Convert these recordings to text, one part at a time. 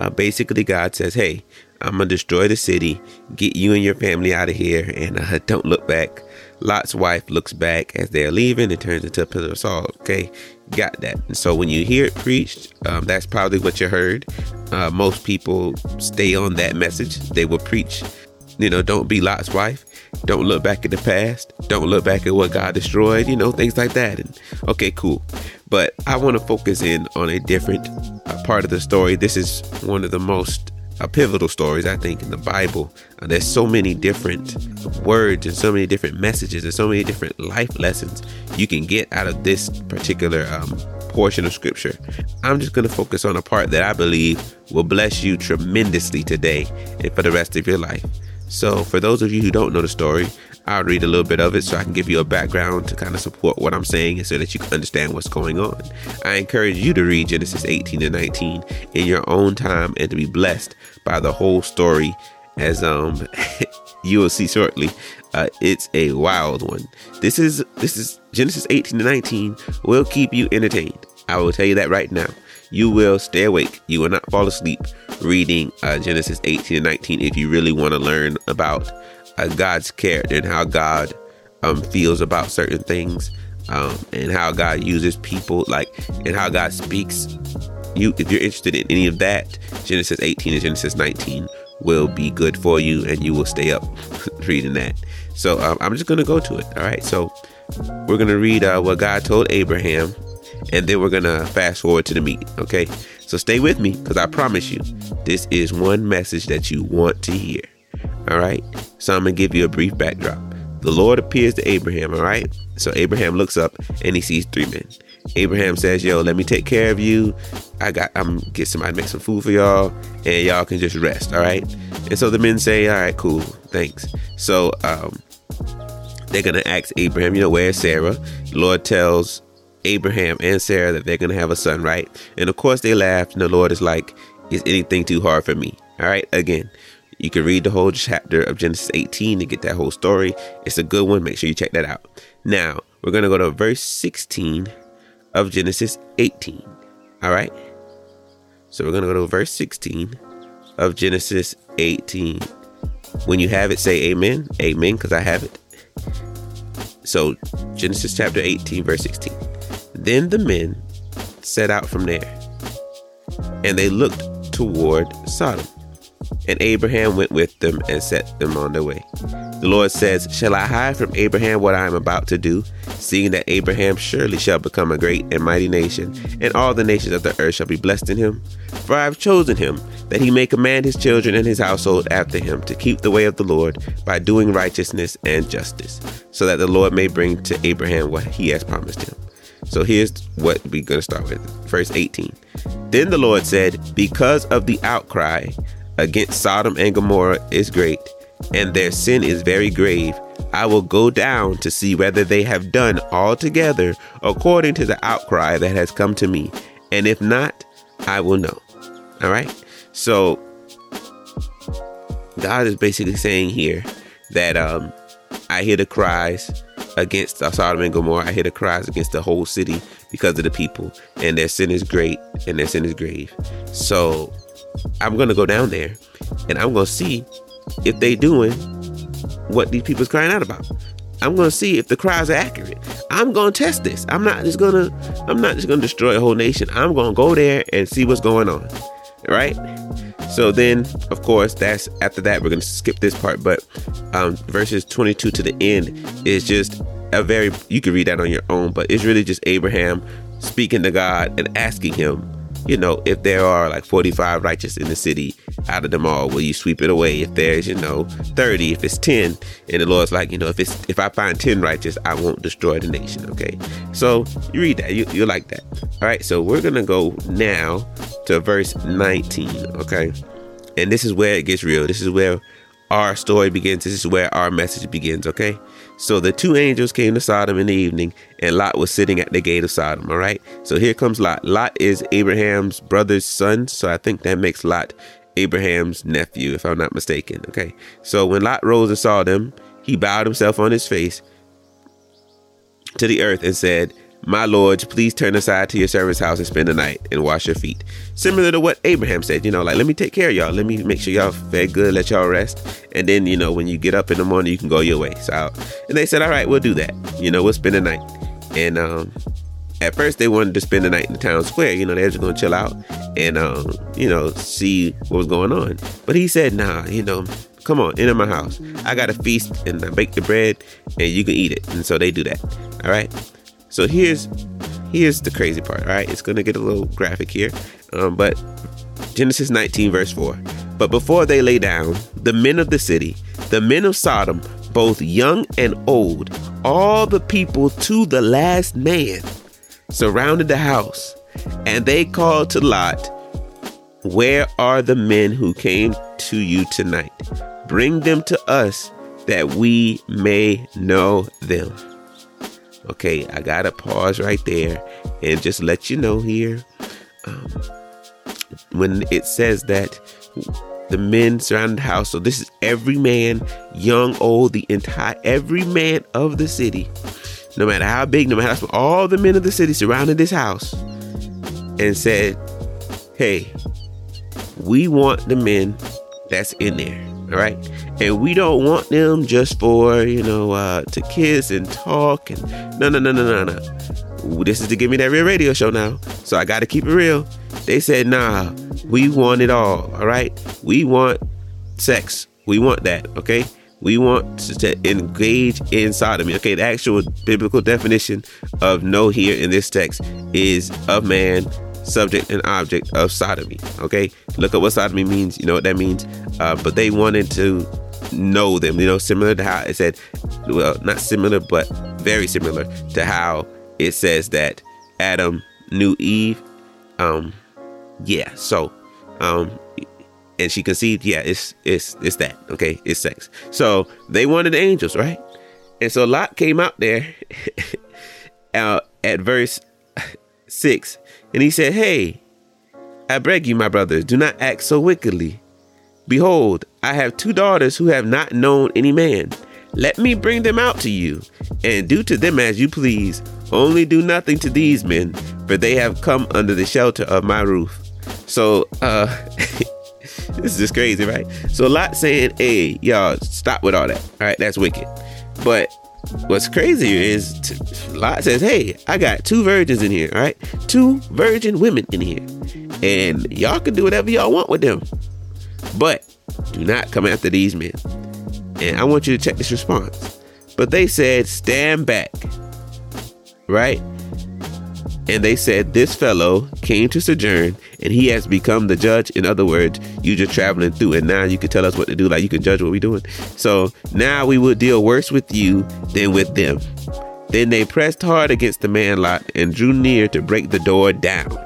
Uh, basically, God says, "Hey, I'm gonna destroy the city, get you and your family out of here, and uh, don't look back." Lot's wife looks back as they're leaving and turns into a pillar of salt. Okay, got that. And so when you hear it preached, um, that's probably what you heard. Uh, most people stay on that message. They will preach, you know, don't be Lot's wife. Don't look back at the past. Don't look back at what God destroyed, you know, things like that. And okay, cool. But I want to focus in on a different uh, part of the story. This is one of the most uh, pivotal stories, I think, in the Bible. Uh, there's so many different words and so many different messages and so many different life lessons you can get out of this particular um, portion of scripture. I'm just going to focus on a part that I believe will bless you tremendously today and for the rest of your life. So, for those of you who don't know the story, I'll read a little bit of it so I can give you a background to kind of support what I'm saying and so that you can understand what's going on. I encourage you to read Genesis 18 and 19 in your own time and to be blessed by the whole story as um you will see shortly. Uh, it's a wild one. This is this is Genesis 18 to 19 will keep you entertained. I will tell you that right now. You will stay awake. You will not fall asleep reading uh, Genesis 18 and 19 if you really want to learn about uh, God's character and how God um, feels about certain things um, and how God uses people, like, and how God speaks. You, if you're interested in any of that, Genesis 18 and Genesis 19 will be good for you, and you will stay up reading that. So um, I'm just going to go to it. All right. So we're going to read uh, what God told Abraham and then we're gonna fast forward to the meat. Okay, so stay with me because I promise you, this is one message that you want to hear. All right, so I'm gonna give you a brief backdrop. The Lord appears to Abraham. All right, so Abraham looks up and he sees three men. Abraham says, "Yo, let me take care of you. I got. I'm get somebody make some food for y'all, and y'all can just rest. All right." And so the men say, "All right, cool, thanks." So um, they're gonna ask Abraham, you know, where's Sarah? The Lord tells Abraham and Sarah that they're going to have a son, right? And of course, they laughed, and the Lord is like, Is anything too hard for me? All right, again, you can read the whole chapter of Genesis 18 to get that whole story. It's a good one. Make sure you check that out. Now, we're going to go to verse 16 of Genesis 18. All right. So we're going to go to verse 16 of Genesis 18. When you have it, say amen. Amen, because I have it. So, Genesis chapter 18, verse 16. Then the men set out from there, and they looked toward Sodom. And Abraham went with them and set them on their way. The Lord says, Shall I hide from Abraham what I am about to do, seeing that Abraham surely shall become a great and mighty nation, and all the nations of the earth shall be blessed in him? For I have chosen him, that he may command his children and his household after him to keep the way of the Lord by doing righteousness and justice, so that the Lord may bring to Abraham what he has promised him. So here's what we're going to start with. Verse 18. Then the Lord said, Because of the outcry against Sodom and Gomorrah is great, and their sin is very grave, I will go down to see whether they have done altogether according to the outcry that has come to me. And if not, I will know. All right. So God is basically saying here that um, I hear the cries against Sodom and Gomorrah. I hear the cries against the whole city because of the people, and their sin is great, and their sin is grave. So I'm gonna go down there, and I'm gonna see if they doing what these people's crying out about. I'm gonna see if the cries are accurate. I'm gonna test this. I'm not just gonna I'm not just gonna destroy a whole nation. I'm gonna go there and see what's going on. Right? So then, of course, that's after that we're gonna skip this part, but um, verses 22 to the end is just a very you can read that on your own, but it's really just Abraham speaking to God and asking him you know, if there are like 45 righteous in the city, out of them all, will you sweep it away? If there's, you know, 30, if it's 10, and the Lord's like, you know, if it's if I find 10 righteous, I won't destroy the nation. Okay. So you read that, you, you like that. All right, so we're gonna go now to verse 19. Okay. And this is where it gets real. This is where our story begins. This is where our message begins, okay? So the two angels came to Sodom in the evening, and Lot was sitting at the gate of Sodom, all right? So here comes Lot. Lot is Abraham's brother's son, so I think that makes Lot Abraham's nephew, if I'm not mistaken, okay? So when Lot rose and saw them, he bowed himself on his face to the earth and said, My lords, please turn aside to your servant's house and spend the night and wash your feet. Similar to what Abraham said, you know, like, let me take care of y'all. Let me make sure y'all fed good, let y'all rest. And then, you know, when you get up in the morning, you can go your way. So, and they said, all right, we'll do that. You know, we'll spend the night. And um, at first, they wanted to spend the night in the town square. You know, they were just going to chill out and, um, you know, see what was going on. But he said, nah, you know, come on, enter my house. I got a feast and I bake the bread and you can eat it. And so they do that. All right. So here's here's the crazy part. All right, it's gonna get a little graphic here, um, but Genesis 19 verse 4. But before they lay down, the men of the city, the men of Sodom, both young and old, all the people to the last man, surrounded the house, and they called to Lot, Where are the men who came to you tonight? Bring them to us that we may know them. Okay, I gotta pause right there and just let you know here. Um, when it says that the men surrounded the house, so this is every man, young, old, the entire every man of the city, no matter how big, no matter how small, all the men of the city surrounded this house and said, Hey, we want the men that's in there. All right. And we don't want them just for, you know, uh, to kiss and talk and no, no, no, no, no, no. This is to give me that real radio show now. So I got to keep it real. They said, nah, we want it all. All right. We want sex. We want that. Okay. We want to engage in sodomy. Okay. The actual biblical definition of no here in this text is of man subject and object of sodomy. Okay, look at what sodomy means. You know what that means. Uh, but they wanted to know them. You know, similar to how it said, well, not similar, but very similar to how it says that Adam knew Eve. Um, yeah. So, um, and she conceived. Yeah, it's it's it's that. Okay, it's sex. So they wanted angels, right? And so Lot came out there uh, at verse six and he said, Hey, I beg you, my brothers, do not act so wickedly. Behold, I have two daughters who have not known any man. Let me bring them out to you, and do to them as you please. Only do nothing to these men, for they have come under the shelter of my roof. So, uh, this is just crazy, right? So Lot saying, hey, y'all, stop with all that. All right, that's wicked. But what's crazier is t- Lot says, "Hey, I got two virgins in here. All right, two virgin women in here, and y'all can do whatever y'all want with them, but do not come after these men." And I want you to check this response. But they said, "Stand back." Right? And they said, This fellow came to sojourn and he has become the judge. In other words, you just traveling through and now you can tell us what to do. Like you can judge what we're doing. So now we will deal worse with you than with them. Then they pressed hard against the man Lot and drew near to break the door down.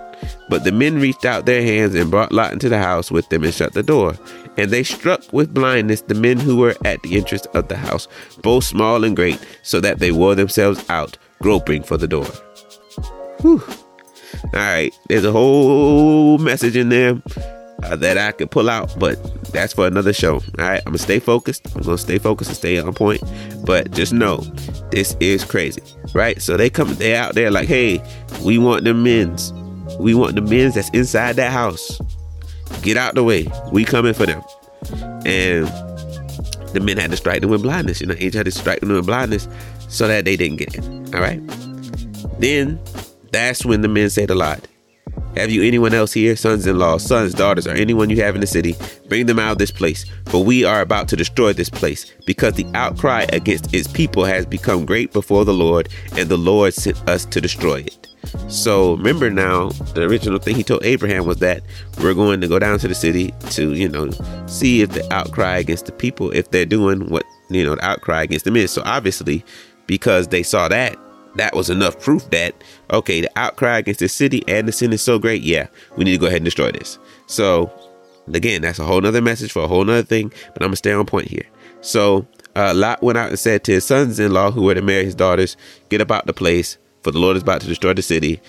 But the men reached out their hands and brought Lot into the house with them and shut the door. And they struck with blindness the men who were at the entrance of the house, both small and great, so that they wore themselves out, groping for the door. Whew. All right, there's a whole message in there uh, that I could pull out, but that's for another show. All right, I'm gonna stay focused. I'm gonna stay focused and stay on point. But just know, this is crazy, right? So they come, they out there like, hey, we want the men's, we want the men's that's inside that house. Get out the way. We coming for them. And the men had to strike them with blindness. You know, each had to strike them with blindness so that they didn't get in. All right. Then that's when the men said a Lot, Have you anyone else here, sons in law, sons, daughters, or anyone you have in the city? Bring them out of this place, for we are about to destroy this place, because the outcry against its people has become great before the Lord, and the Lord sent us to destroy it. So remember now, the original thing he told Abraham was that we're going to go down to the city to, you know, see if the outcry against the people, if they're doing what, you know, the outcry against them is. So obviously, because they saw that, that was enough proof that okay, the outcry against the city and the sin is so great. Yeah, we need to go ahead and destroy this. So again, that's a whole nother message for a whole nother thing, but I'm gonna stay on point here. So uh, Lot went out and said to his sons-in-law who were to marry his daughters, "Get about the place, for the Lord is about to destroy the city."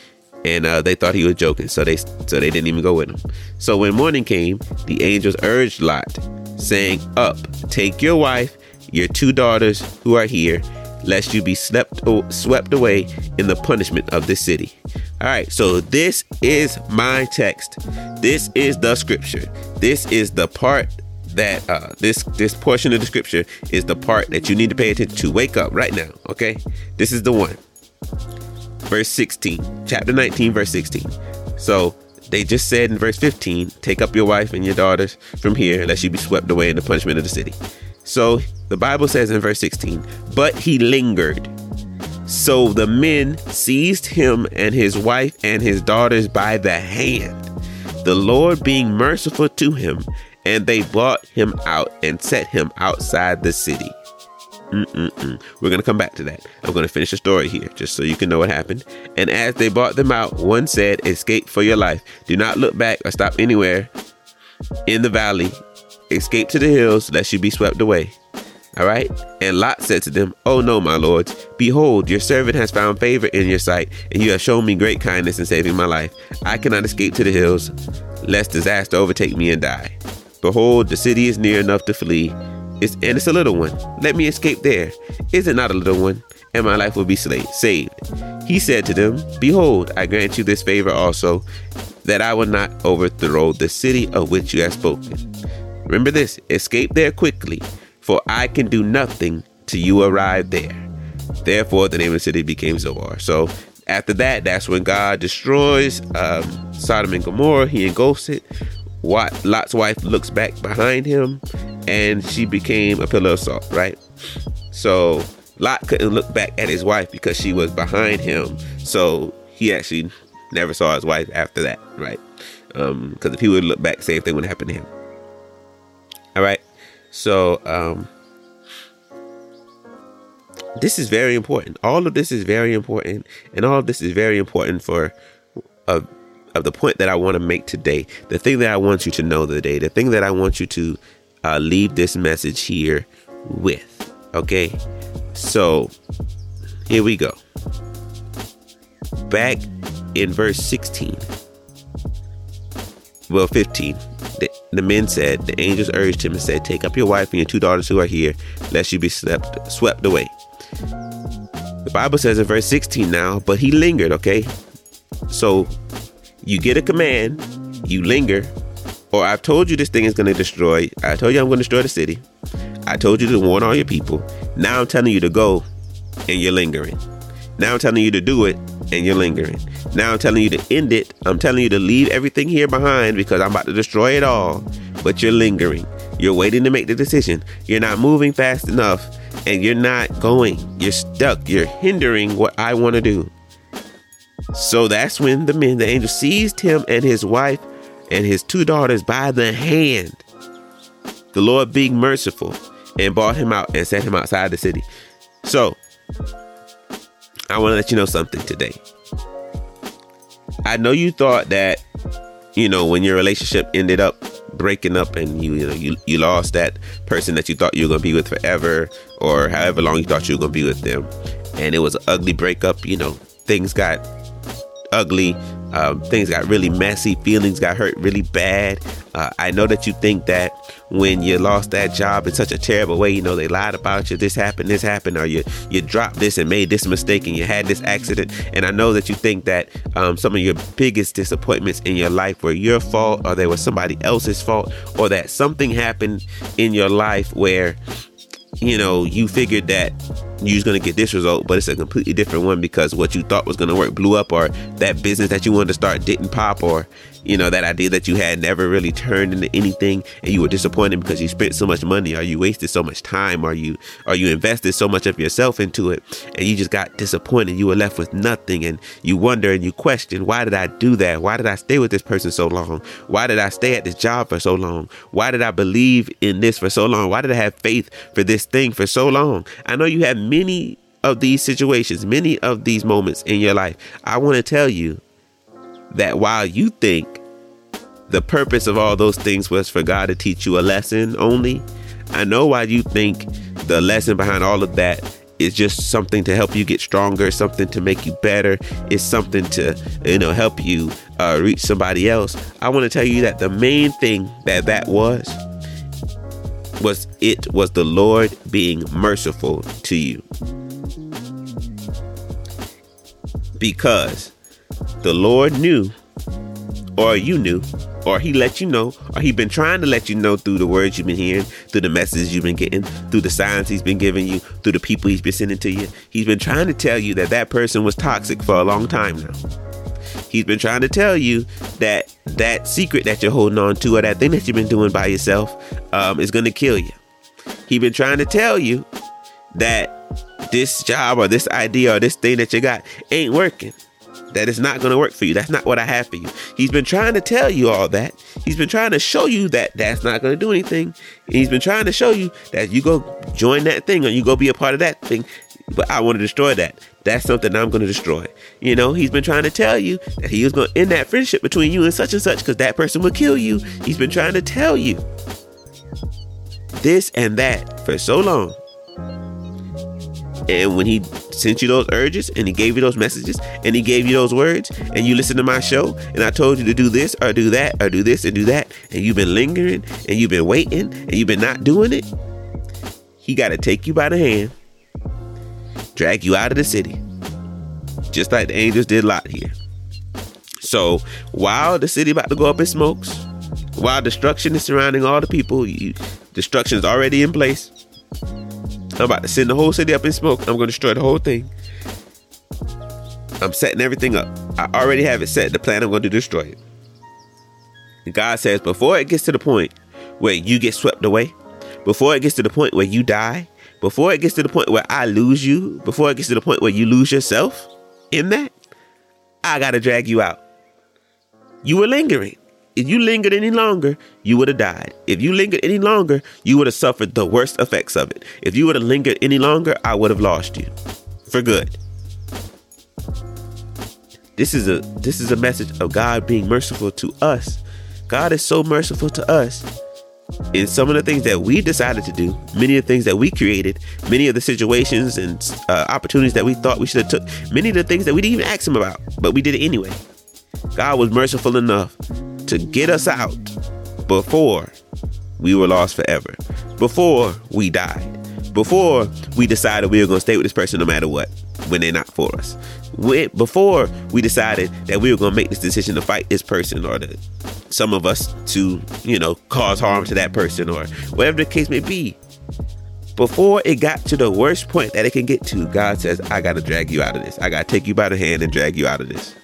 And uh, they thought he was joking, so they so they didn't even go with him. So when morning came, the angels urged Lot, saying, "Up, take your wife, your two daughters who are here." lest you be slept swept away in the punishment of this city. All right, so this is my text. This is the scripture. This is the part that uh, this this portion of the scripture is the part that you need to pay attention to. Wake up right now, okay? This is the one. Verse 16, chapter 19, verse 16. So they just said in verse 15, take up your wife and your daughters from here, lest you be swept away in the punishment of the city. So the Bible says in verse 16, but he lingered. So the men seized him and his wife and his daughters by the hand, the Lord being merciful to him, and they brought him out and set him outside the city. Mm-mm-mm. We're going to come back to that. I'm going to finish the story here just so you can know what happened. And as they brought them out, one said, Escape for your life. Do not look back or stop anywhere in the valley. Escape to the hills, lest you be swept away. All right. And Lot said to them, Oh no, my lords. Behold, your servant has found favor in your sight, and you have shown me great kindness in saving my life. I cannot escape to the hills, lest disaster overtake me and die. Behold, the city is near enough to flee it's, and it's a little one. Let me escape there. Is it not a little one? And my life will be saved. He said to them, Behold, I grant you this favor also, that I will not overthrow the city of which you have spoken. Remember this escape there quickly, for I can do nothing till you arrive there. Therefore, the name of the city became Zoar. So, after that, that's when God destroys um, Sodom and Gomorrah. He engulfs it. Lot's wife looks back behind him and she became a pillar of salt, right? So Lot couldn't look back at his wife because she was behind him. So he actually never saw his wife after that, right? Because um, if he would look back, same thing would happen to him. All right. So um, this is very important. All of this is very important, and all of this is very important for a of the point that I want to make today, the thing that I want you to know today, the thing that I want you to uh, leave this message here with. Okay, so here we go. Back in verse 16, well, 15, the, the men said, The angels urged him and said, Take up your wife and your two daughters who are here, lest you be swept, swept away. The Bible says in verse 16 now, but he lingered, okay? So you get a command, you linger, or I've told you this thing is going to destroy. I told you I'm going to destroy the city. I told you to warn all your people. Now I'm telling you to go, and you're lingering. Now I'm telling you to do it, and you're lingering. Now I'm telling you to end it. I'm telling you to leave everything here behind because I'm about to destroy it all, but you're lingering. You're waiting to make the decision. You're not moving fast enough, and you're not going. You're stuck. You're hindering what I want to do. So that's when the men, the angel, seized him and his wife and his two daughters by the hand. The Lord being merciful and brought him out and set him outside the city. So, I want to let you know something today. I know you thought that, you know, when your relationship ended up breaking up and you you know you, you lost that person that you thought you were gonna be with forever or however long you thought you were gonna be with them and it was an ugly breakup you know things got ugly. Um, things got really messy. Feelings got hurt really bad. Uh, I know that you think that when you lost that job in such a terrible way, you know they lied about you. This happened, this happened, or you you dropped this and made this mistake and you had this accident. And I know that you think that um, some of your biggest disappointments in your life were your fault, or they were somebody else's fault, or that something happened in your life where you know, you figured that you was gonna get this result, but it's a completely different one because what you thought was gonna work blew up, or that business that you wanted to start didn't pop, or you know that idea that you had never really turned into anything, and you were disappointed because you spent so much money, or you wasted so much time, or you or you invested so much of yourself into it, and you just got disappointed. You were left with nothing, and you wonder and you question, why did I do that? Why did I stay with this person so long? Why did I stay at this job for so long? Why did I believe in this for so long? Why did I have faith for this thing for so long? I know you have many of these situations, many of these moments in your life, I want to tell you that while you think the purpose of all those things was for God to teach you a lesson only, I know why you think the lesson behind all of that is just something to help you get stronger, something to make you better, it's something to you know help you uh, reach somebody else. I want to tell you that the main thing that that was was it was the Lord being merciful to you. Because the Lord knew, or you knew, or he let you know, or he been trying to let you know through the words you've been hearing, through the messages you've been getting, through the signs he's been giving you, through the people he's been sending to you. He's been trying to tell you that that person was toxic for a long time now. He's been trying to tell you that that secret that you're holding on to, or that thing that you've been doing by yourself, um, is going to kill you. He's been trying to tell you that this job or this idea or this thing that you got ain't working that it's not going to work for you. That's not what I have for you. He's been trying to tell you all that. He's been trying to show you that that's not going to do anything. He's been trying to show you that you go join that thing or you go be a part of that thing. But I want to destroy that. That's something I'm going to destroy. You know, he's been trying to tell you that he was going to end that friendship between you and such and such because that person would kill you. He's been trying to tell you this and that for so long. And when he sent you those urges and he gave you those messages and he gave you those words and you listen to my show and I told you to do this or do that or do this and do that and you've been lingering and you've been waiting and you've been not doing it, he got to take you by the hand, drag you out of the city, just like the angels did Lot here. So while the city about to go up in smokes, while destruction is surrounding all the people, you, destruction is already in place I'm about to send the whole city up in smoke. I'm going to destroy the whole thing. I'm setting everything up. I already have it set. The plan I'm going to destroy it. And God says, before it gets to the point where you get swept away, before it gets to the point where you die, before it gets to the point where I lose you, before it gets to the point where you lose yourself in that, I got to drag you out. You were lingering. If you lingered any longer, you would have died. If you lingered any longer, you would have suffered the worst effects of it. If you would have lingered any longer, I would have lost you for good. This is a this is a message of God being merciful to us. God is so merciful to us in some of the things that we decided to do, many of the things that we created, many of the situations and uh, opportunities that we thought we should have took, many of the things that we didn't even ask him about, but we did it anyway. God was merciful enough to get us out before we were lost forever, before we died, before we decided we were going to stay with this person no matter what when they're not for us. before we decided that we were going to make this decision to fight this person or to some of us to, you know, cause harm to that person or whatever the case may be. Before it got to the worst point that it can get to, God says, I got to drag you out of this. I got to take you by the hand and drag you out of this.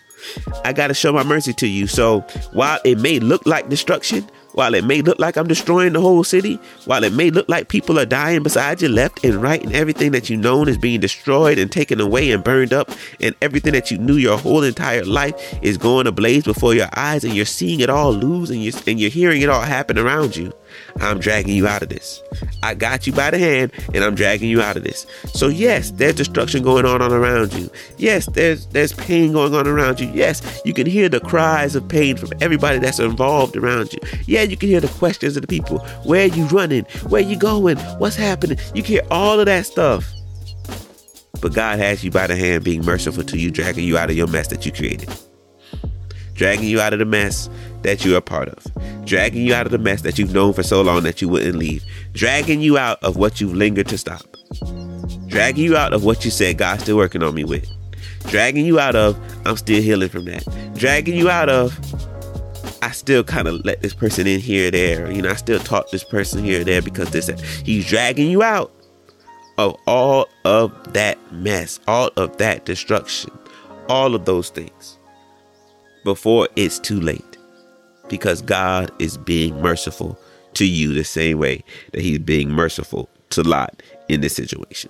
I got to show my mercy to you. So while it may look like destruction, while it may look like I'm destroying the whole city, while it may look like people are dying beside you left and right, and everything that you known is being destroyed and taken away and burned up, and everything that you knew your whole entire life is going ablaze before your eyes, and you're seeing it all lose, and you're and you're hearing it all happen around you. I'm dragging you out of this. I got you by the hand and I'm dragging you out of this. So yes, there's destruction going on all around you. Yes, there's there's pain going on around you. Yes, you can hear the cries of pain from everybody that's involved around you. Yeah, you can hear the questions of the people. Where are you running? Where are you going? What's happening? You can hear all of that stuff. But God has you by the hand being merciful to you, dragging you out of your mess that you created. Dragging you out of the mess that you're a part of, dragging you out of the mess that you've known for so long that you wouldn't leave, dragging you out of what you've lingered to stop, dragging you out of what you said God's still working on me with, dragging you out of I'm still healing from that, dragging you out of I still kind of let this person in here or there, you know, I still taught this person here or there because this he's dragging you out of all of that mess, all of that destruction, all of those things before it's too late because God is being merciful to you the same way that he's being merciful to Lot in this situation.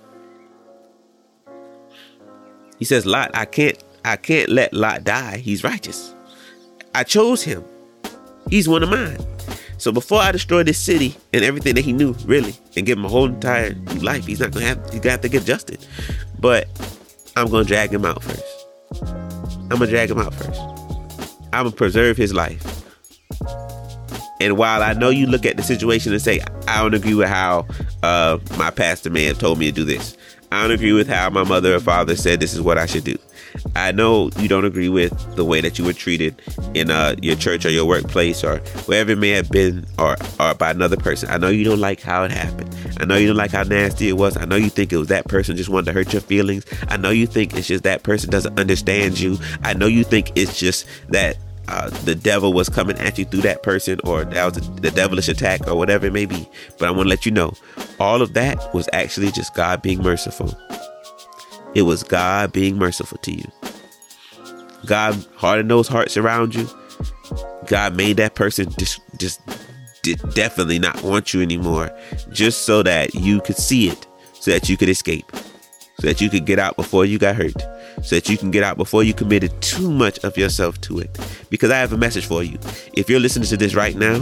He says, Lot, I can't I can't let Lot die. He's righteous. I chose him. He's one of mine. So before I destroy this city and everything that he knew, really, and give him a whole entire life, he's not gonna have he's gonna have to get adjusted. But I'm gonna drag him out first. I'm gonna drag him out first. I'm gonna preserve his life. And while I know you look at the situation and say, I don't agree with how uh, my pastor may have told me to do this, I don't agree with how my mother or father said this is what I should do. I know you don't agree with the way that you were treated in uh, your church or your workplace or wherever it may have been or, or by another person. I know you don't like how it happened. I know you don't like how nasty it was. I know you think it was that person just wanted to hurt your feelings. I know you think it's just that person doesn't understand you. I know you think it's just that uh, the devil was coming at you through that person or that was the devilish attack or whatever it may be. But I want to let you know all of that was actually just God being merciful. It was God being merciful to you. God hardened those hearts around you. God made that person just just definitely not want you anymore, just so that you could see it, so that you could escape, so that you could get out before you got hurt, so that you can get out before you committed too much of yourself to it. Because I have a message for you. If you're listening to this right now,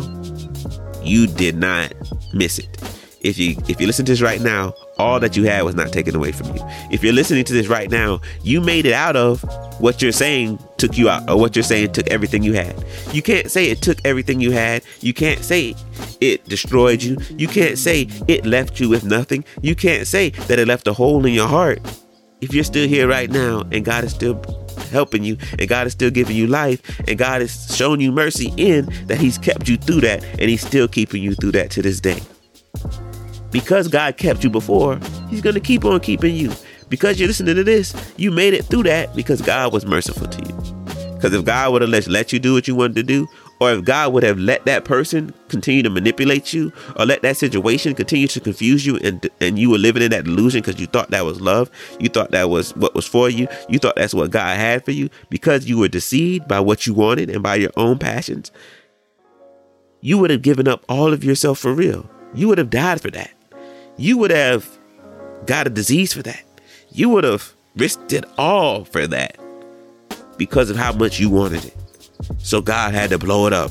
you did not miss it. If you if you listen to this right now, all that you had was not taken away from you. If you're listening to this right now, you made it out of what you're saying took you out, or what you're saying took everything you had. You can't say it took everything you had. You can't say it destroyed you. You can't say it left you with nothing. You can't say that it left a hole in your heart. If you're still here right now and God is still helping you and God is still giving you life and God is showing you mercy in that He's kept you through that and He's still keeping you through that to this day because God kept you before, He's going to keep on keeping you. Because you're listening to this, you made it through that because God was merciful to you. Because if God would have let, let you do what you wanted to do, or if God would have let that person continue to manipulate you, or let that situation continue to confuse you, and and you were living in that delusion because you thought that was love, you thought that was what was for you, you thought that's what God had for you, because you were deceived by what you wanted and by your own passions, you would have given up all of yourself for real. You would have died for that you would have got a disease for that. You would have risked it all for that because of how much you wanted it. So God had to blow it up.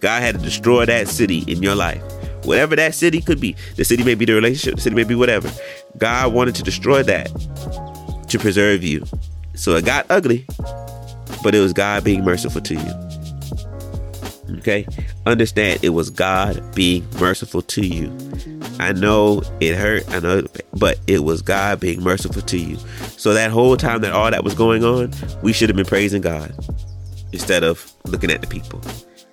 God had to destroy that city in your life. Whatever that city could be. The city may be the relationship, the city may be whatever. God wanted to destroy that to preserve you. So it got ugly, but it was God being merciful to you. Okay? Understand it was God being merciful to you. I know it hurt, I know, but it was God being merciful to you. So that whole time that all that was going on, we should have been praising God instead of looking at the people.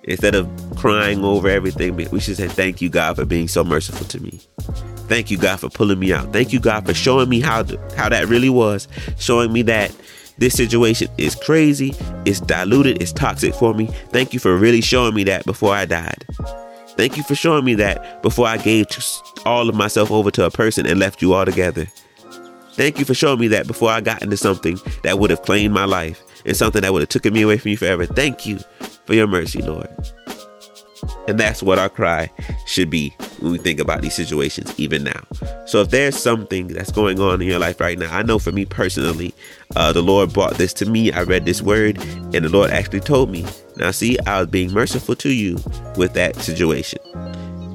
Instead of crying over everything, we should say, Thank you, God, for being so merciful to me. Thank you, God, for pulling me out. Thank you, God, for showing me how to, how that really was, showing me that this situation is crazy, it's diluted, it's toxic for me. Thank you for really showing me that before I died. Thank you for showing me that before I gave all of myself over to a person and left you all together. Thank you for showing me that before I got into something that would have claimed my life and something that would have taken me away from you forever. Thank you for your mercy, Lord. And that's what our cry should be when we think about these situations, even now. So, if there's something that's going on in your life right now, I know for me personally, uh, the Lord brought this to me. I read this word, and the Lord actually told me, Now, see, I was being merciful to you with that situation.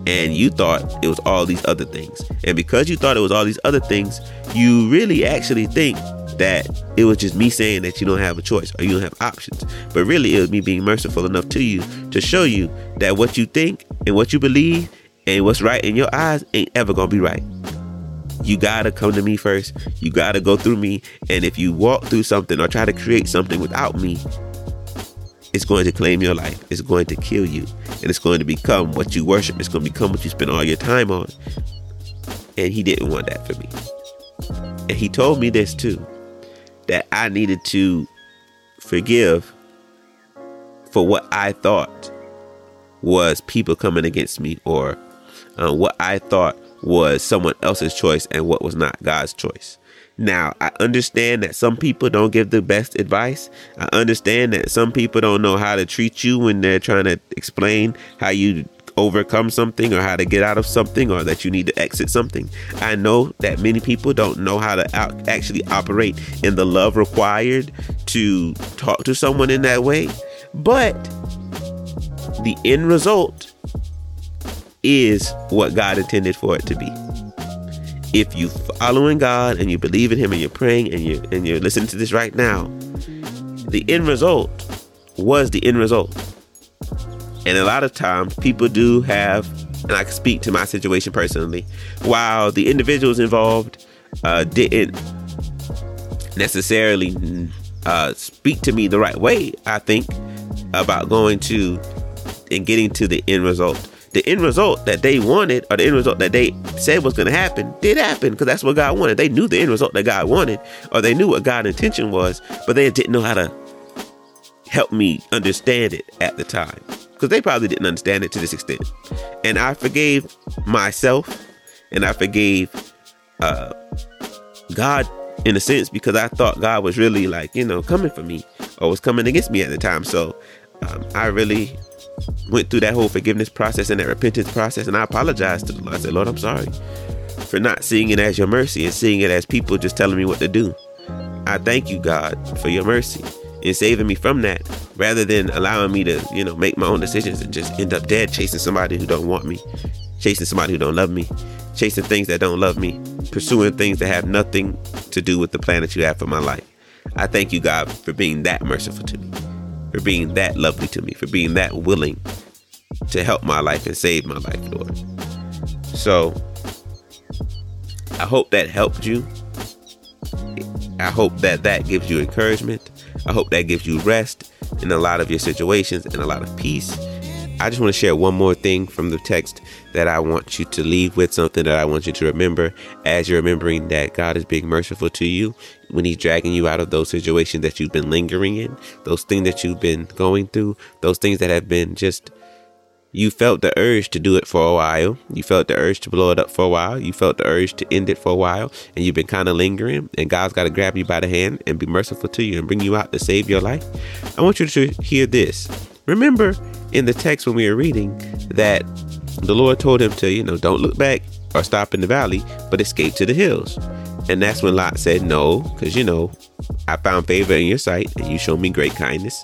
And you thought it was all these other things. And because you thought it was all these other things, you really actually think that it was just me saying that you don't have a choice or you don't have options. But really, it was me being merciful enough to you to show you that what you think and what you believe and what's right in your eyes ain't ever gonna be right. You gotta come to me first. You gotta go through me. And if you walk through something or try to create something without me, it's going to claim your life. It's going to kill you. And it's going to become what you worship. It's going to become what you spend all your time on. And he didn't want that for me. And he told me this too that I needed to forgive for what I thought was people coming against me or uh, what I thought was someone else's choice and what was not God's choice. Now, I understand that some people don't give the best advice. I understand that some people don't know how to treat you when they're trying to explain how you overcome something or how to get out of something or that you need to exit something. I know that many people don't know how to out- actually operate in the love required to talk to someone in that way, but the end result is what God intended for it to be. If you're following God and you believe in Him and you're praying and you and you're listening to this right now, the end result was the end result. And a lot of times people do have, and I can speak to my situation personally, while the individuals involved uh, didn't necessarily uh, speak to me the right way. I think about going to and getting to the end result. The end result that they wanted, or the end result that they said was going to happen, did happen because that's what God wanted. They knew the end result that God wanted, or they knew what God's intention was, but they didn't know how to help me understand it at the time because they probably didn't understand it to this extent. And I forgave myself and I forgave uh, God in a sense because I thought God was really like, you know, coming for me or was coming against me at the time. So um, I really went through that whole forgiveness process and that repentance process and I apologized to the Lord. I said, Lord, I'm sorry for not seeing it as your mercy and seeing it as people just telling me what to do. I thank you, God, for your mercy in saving me from that rather than allowing me to, you know, make my own decisions and just end up dead chasing somebody who don't want me, chasing somebody who don't love me, chasing things that don't love me, pursuing things that have nothing to do with the plan that you have for my life. I thank you, God, for being that merciful to me, for being that lovely to me, for being that willing to help my life and save my life, Lord. So I hope that helped you. I hope that that gives you encouragement. I hope that gives you rest in a lot of your situations and a lot of peace. I just want to share one more thing from the text that I want you to leave with, something that I want you to remember as you're remembering that God is being merciful to you when He's dragging you out of those situations that you've been lingering in, those things that you've been going through, those things that have been just you felt the urge to do it for a while. You felt the urge to blow it up for a while. You felt the urge to end it for a while. And you've been kind of lingering. And God's got to grab you by the hand and be merciful to you and bring you out to save your life. I want you to hear this. Remember in the text when we were reading that the Lord told him to, you know, don't look back or stop in the valley, but escape to the hills. And that's when Lot said no, because, you know, I found favor in your sight and you showed me great kindness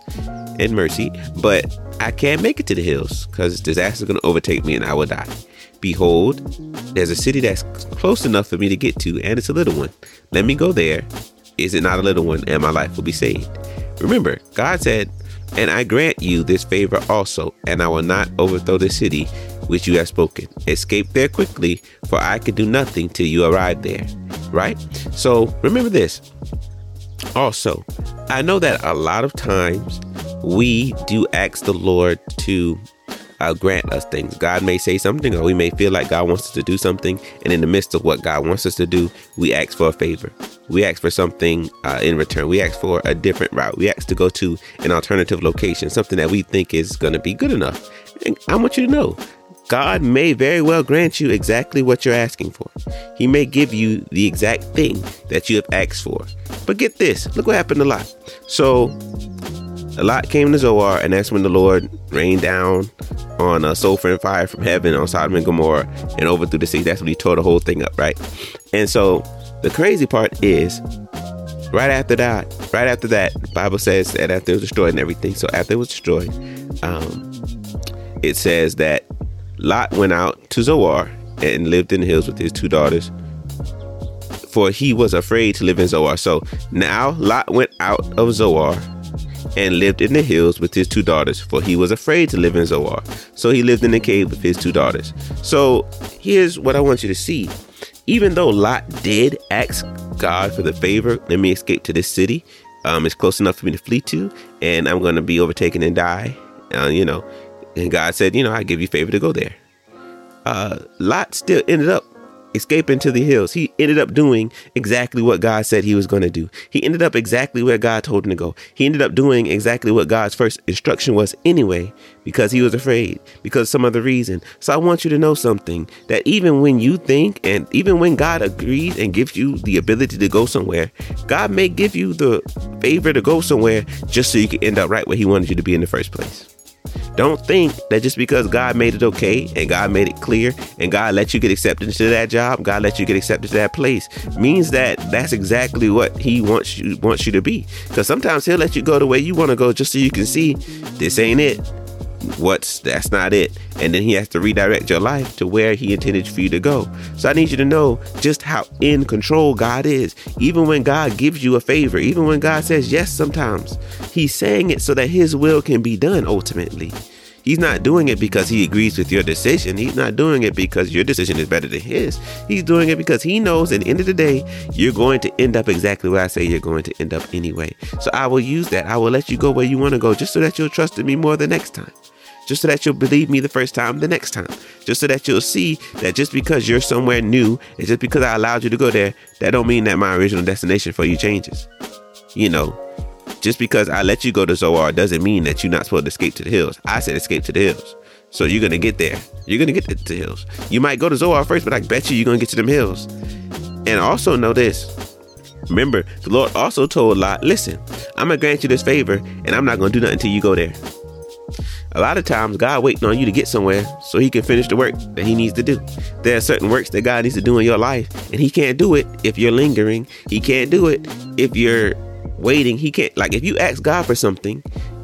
and mercy, but I can't make it to the hills because disaster is going to overtake me and I will die. Behold, there's a city that's close enough for me to get to, and it's a little one. Let me go there. Is it not a little one? And my life will be saved. Remember, God said, And I grant you this favor also, and I will not overthrow the city which you have spoken. Escape there quickly, for I can do nothing till you arrive there. Right? So remember this. Also, I know that a lot of times we do ask the Lord to uh, grant us things. God may say something, or we may feel like God wants us to do something, and in the midst of what God wants us to do, we ask for a favor. We ask for something uh, in return. We ask for a different route. We ask to go to an alternative location, something that we think is going to be good enough. And I want you to know God may very well grant you exactly what you're asking for. He may give you the exact thing that you have asked for. But get this look what happened to Lot. So, a Lot came to Zoar, and that's when the Lord rained down on a sulfur and fire from heaven on Sodom and Gomorrah and overthrew the city. That's when he tore the whole thing up, right? And so, the crazy part is, right after that, right after that, Bible says that after it was destroyed and everything. So after it was destroyed, um, it says that Lot went out to Zoar and lived in the hills with his two daughters, for he was afraid to live in Zoar. So now Lot went out of Zoar and lived in the hills with his two daughters, for he was afraid to live in Zoar. So he lived in the cave with his two daughters. So here's what I want you to see. Even though Lot did ask God for the favor, let me escape to this city. Um, it's close enough for me to flee to, and I'm going to be overtaken and die. Uh, you know, and God said, you know, I give you favor to go there. Uh, Lot still ended up escaping into the hills. He ended up doing exactly what God said he was going to do. He ended up exactly where God told him to go. He ended up doing exactly what God's first instruction was anyway, because he was afraid, because some other reason. So I want you to know something that even when you think and even when God agrees and gives you the ability to go somewhere, God may give you the favor to go somewhere just so you can end up right where he wanted you to be in the first place. Don't think that just because God made it okay and God made it clear and God let you get accepted into that job, God let you get accepted to that place, means that that's exactly what He wants you wants you to be. Because sometimes He'll let you go the way you want to go just so you can see this ain't it what's that's not it and then he has to redirect your life to where he intended for you to go so i need you to know just how in control god is even when god gives you a favor even when god says yes sometimes he's saying it so that his will can be done ultimately He's not doing it because he agrees with your decision. He's not doing it because your decision is better than his. He's doing it because he knows at the end of the day, you're going to end up exactly where I say you're going to end up anyway. So I will use that. I will let you go where you want to go just so that you'll trust in me more the next time. Just so that you'll believe me the first time, the next time. Just so that you'll see that just because you're somewhere new and just because I allowed you to go there, that don't mean that my original destination for you changes. You know, just because I let you go to Zoar doesn't mean that you're not supposed to escape to the hills. I said escape to the hills. So you're gonna get there. You're gonna get to the hills. You might go to Zoar first, but I bet you you're gonna get to them hills. And also know this. Remember, the Lord also told Lot, listen, I'm gonna grant you this favor, and I'm not gonna do nothing until you go there. A lot of times, God waiting on you to get somewhere so He can finish the work that He needs to do. There are certain works that God needs to do in your life, and He can't do it if you're lingering. He can't do it if you're waiting. He can't like if you ask God for something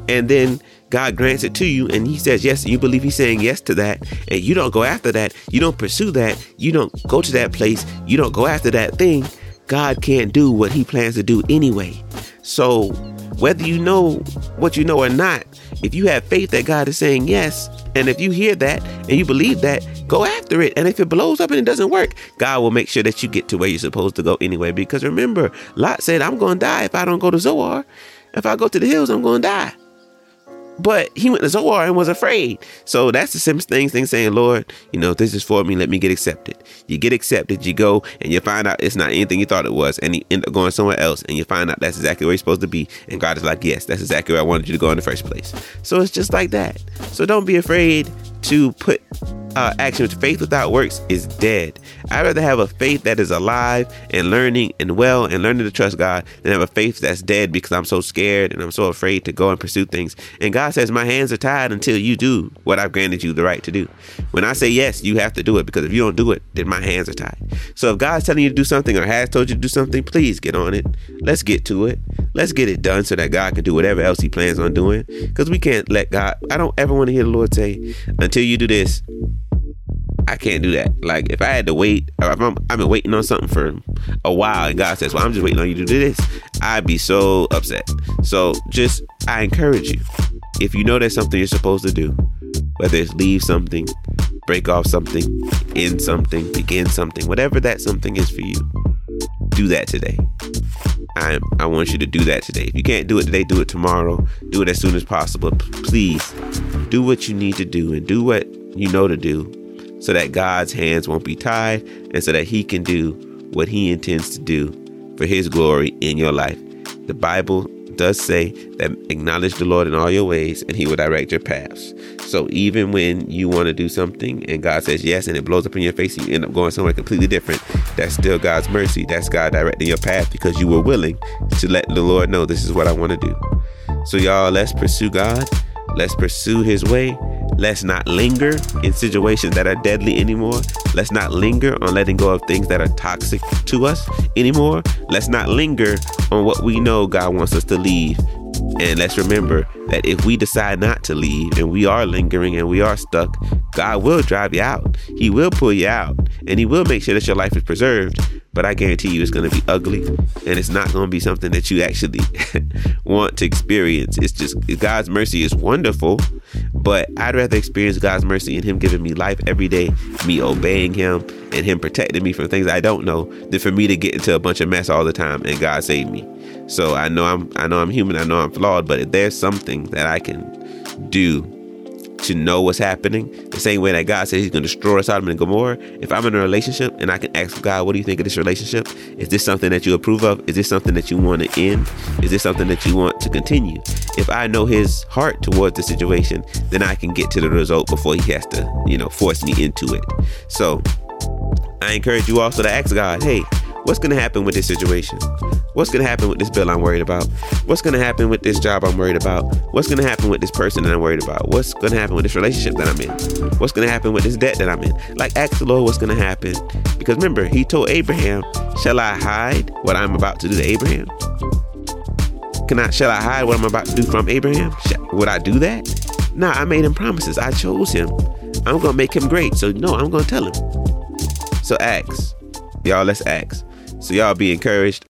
and then God grants it to you and he says yes, you believe he's saying yes to that, and you don't go after that, you don't pursue that, you don't go to that place, you don't go after that thing, God can't do what he plans to do anyway. So whether you know what you know or not, if you have faith that God is saying yes, and if you hear that and you believe that, go after it. And if it blows up and it doesn't work, God will make sure that you get to where you're supposed to go anyway. Because remember, Lot said, I'm going to die if I don't go to Zoar. If I go to the hills, I'm going to die. But he went to Zoar and was afraid. So that's the simplest thing, thing saying, Lord, you know, this is for me. Let me get accepted. You get accepted, you go and you find out it's not anything you thought it was. And you end up going somewhere else and you find out that's exactly where you're supposed to be. And God is like, yes, that's exactly where I wanted you to go in the first place. So it's just like that. So don't be afraid to put uh, action with faith without works is dead. I'd rather have a faith that is alive and learning and well and learning to trust God than have a faith that's dead because I'm so scared and I'm so afraid to go and pursue things. And God says, My hands are tied until you do what I've granted you the right to do. When I say yes, you have to do it because if you don't do it, then my hands are tied. So if God's telling you to do something or has told you to do something, please get on it. Let's get to it. Let's get it done so that God can do whatever else He plans on doing. Because we can't let God, I don't ever want to hear the Lord say, until you do this, I can't do that. Like if I had to wait, if I'm, I've been waiting on something for a while, and God says, "Well, I'm just waiting on you to do this," I'd be so upset. So just, I encourage you, if you know there's something you're supposed to do, whether it's leave something, break off something, end something, begin something, whatever that something is for you, do that today. I I want you to do that today. If you can't do it today, do it tomorrow. Do it as soon as possible. Please do what you need to do and do what you know to do so that God's hands won't be tied and so that He can do what He intends to do for His glory in your life. The Bible does say that acknowledge the Lord in all your ways and He will direct your paths. So even when you want to do something and God says yes and it blows up in your face, you end up going somewhere completely different. That's still God's mercy. That's God directing your path because you were willing to let the Lord know this is what I want to do. So, y'all, let's pursue God. Let's pursue His way Let's not linger in situations that are deadly anymore. Let's not linger on letting go of things that are toxic to us anymore. Let's not linger on what we know God wants us to leave. And let's remember that if we decide not to leave and we are lingering and we are stuck, God will drive you out. He will pull you out and He will make sure that your life is preserved but I guarantee you it's going to be ugly and it's not going to be something that you actually want to experience. It's just God's mercy is wonderful, but I'd rather experience God's mercy and Him giving me life every day, me obeying Him, and Him protecting me from things I don't know, than for me to get into a bunch of mess all the time and God save me. So I know I'm I know I'm human, I know I'm flawed, but if there's something that I can do to know what's happening. The same way that God said He's going to destroy Sodom and Gomorrah. If I'm in a relationship and I can ask God, what do you think of this relationship? Is this something that you approve of? Is this something that you want to end? Is this something that you want to continue? If I know His heart towards the situation, then I can get to the result before He has to, you know, force me into it. So I encourage you also to ask God, hey, what's going to happen with this situation? What's going to happen with this bill I'm worried about? What's going to happen with this job I'm worried about? What's going to happen with this person that I'm worried about? What's going to happen with this relationship that I'm in? What's going to happen with this debt that I'm in? Like, ask the Lord what's going to happen. Because remember, He told Abraham, Shall I hide what I'm about to do to Abraham? Can I, shall I hide what I'm about to do from Abraham? Would I do that? Nah, I made him promises. I chose him. I'm going to make him great. So, no, I'm going to tell him. So, ask. Y'all, let's ask. So, y'all be encouraged.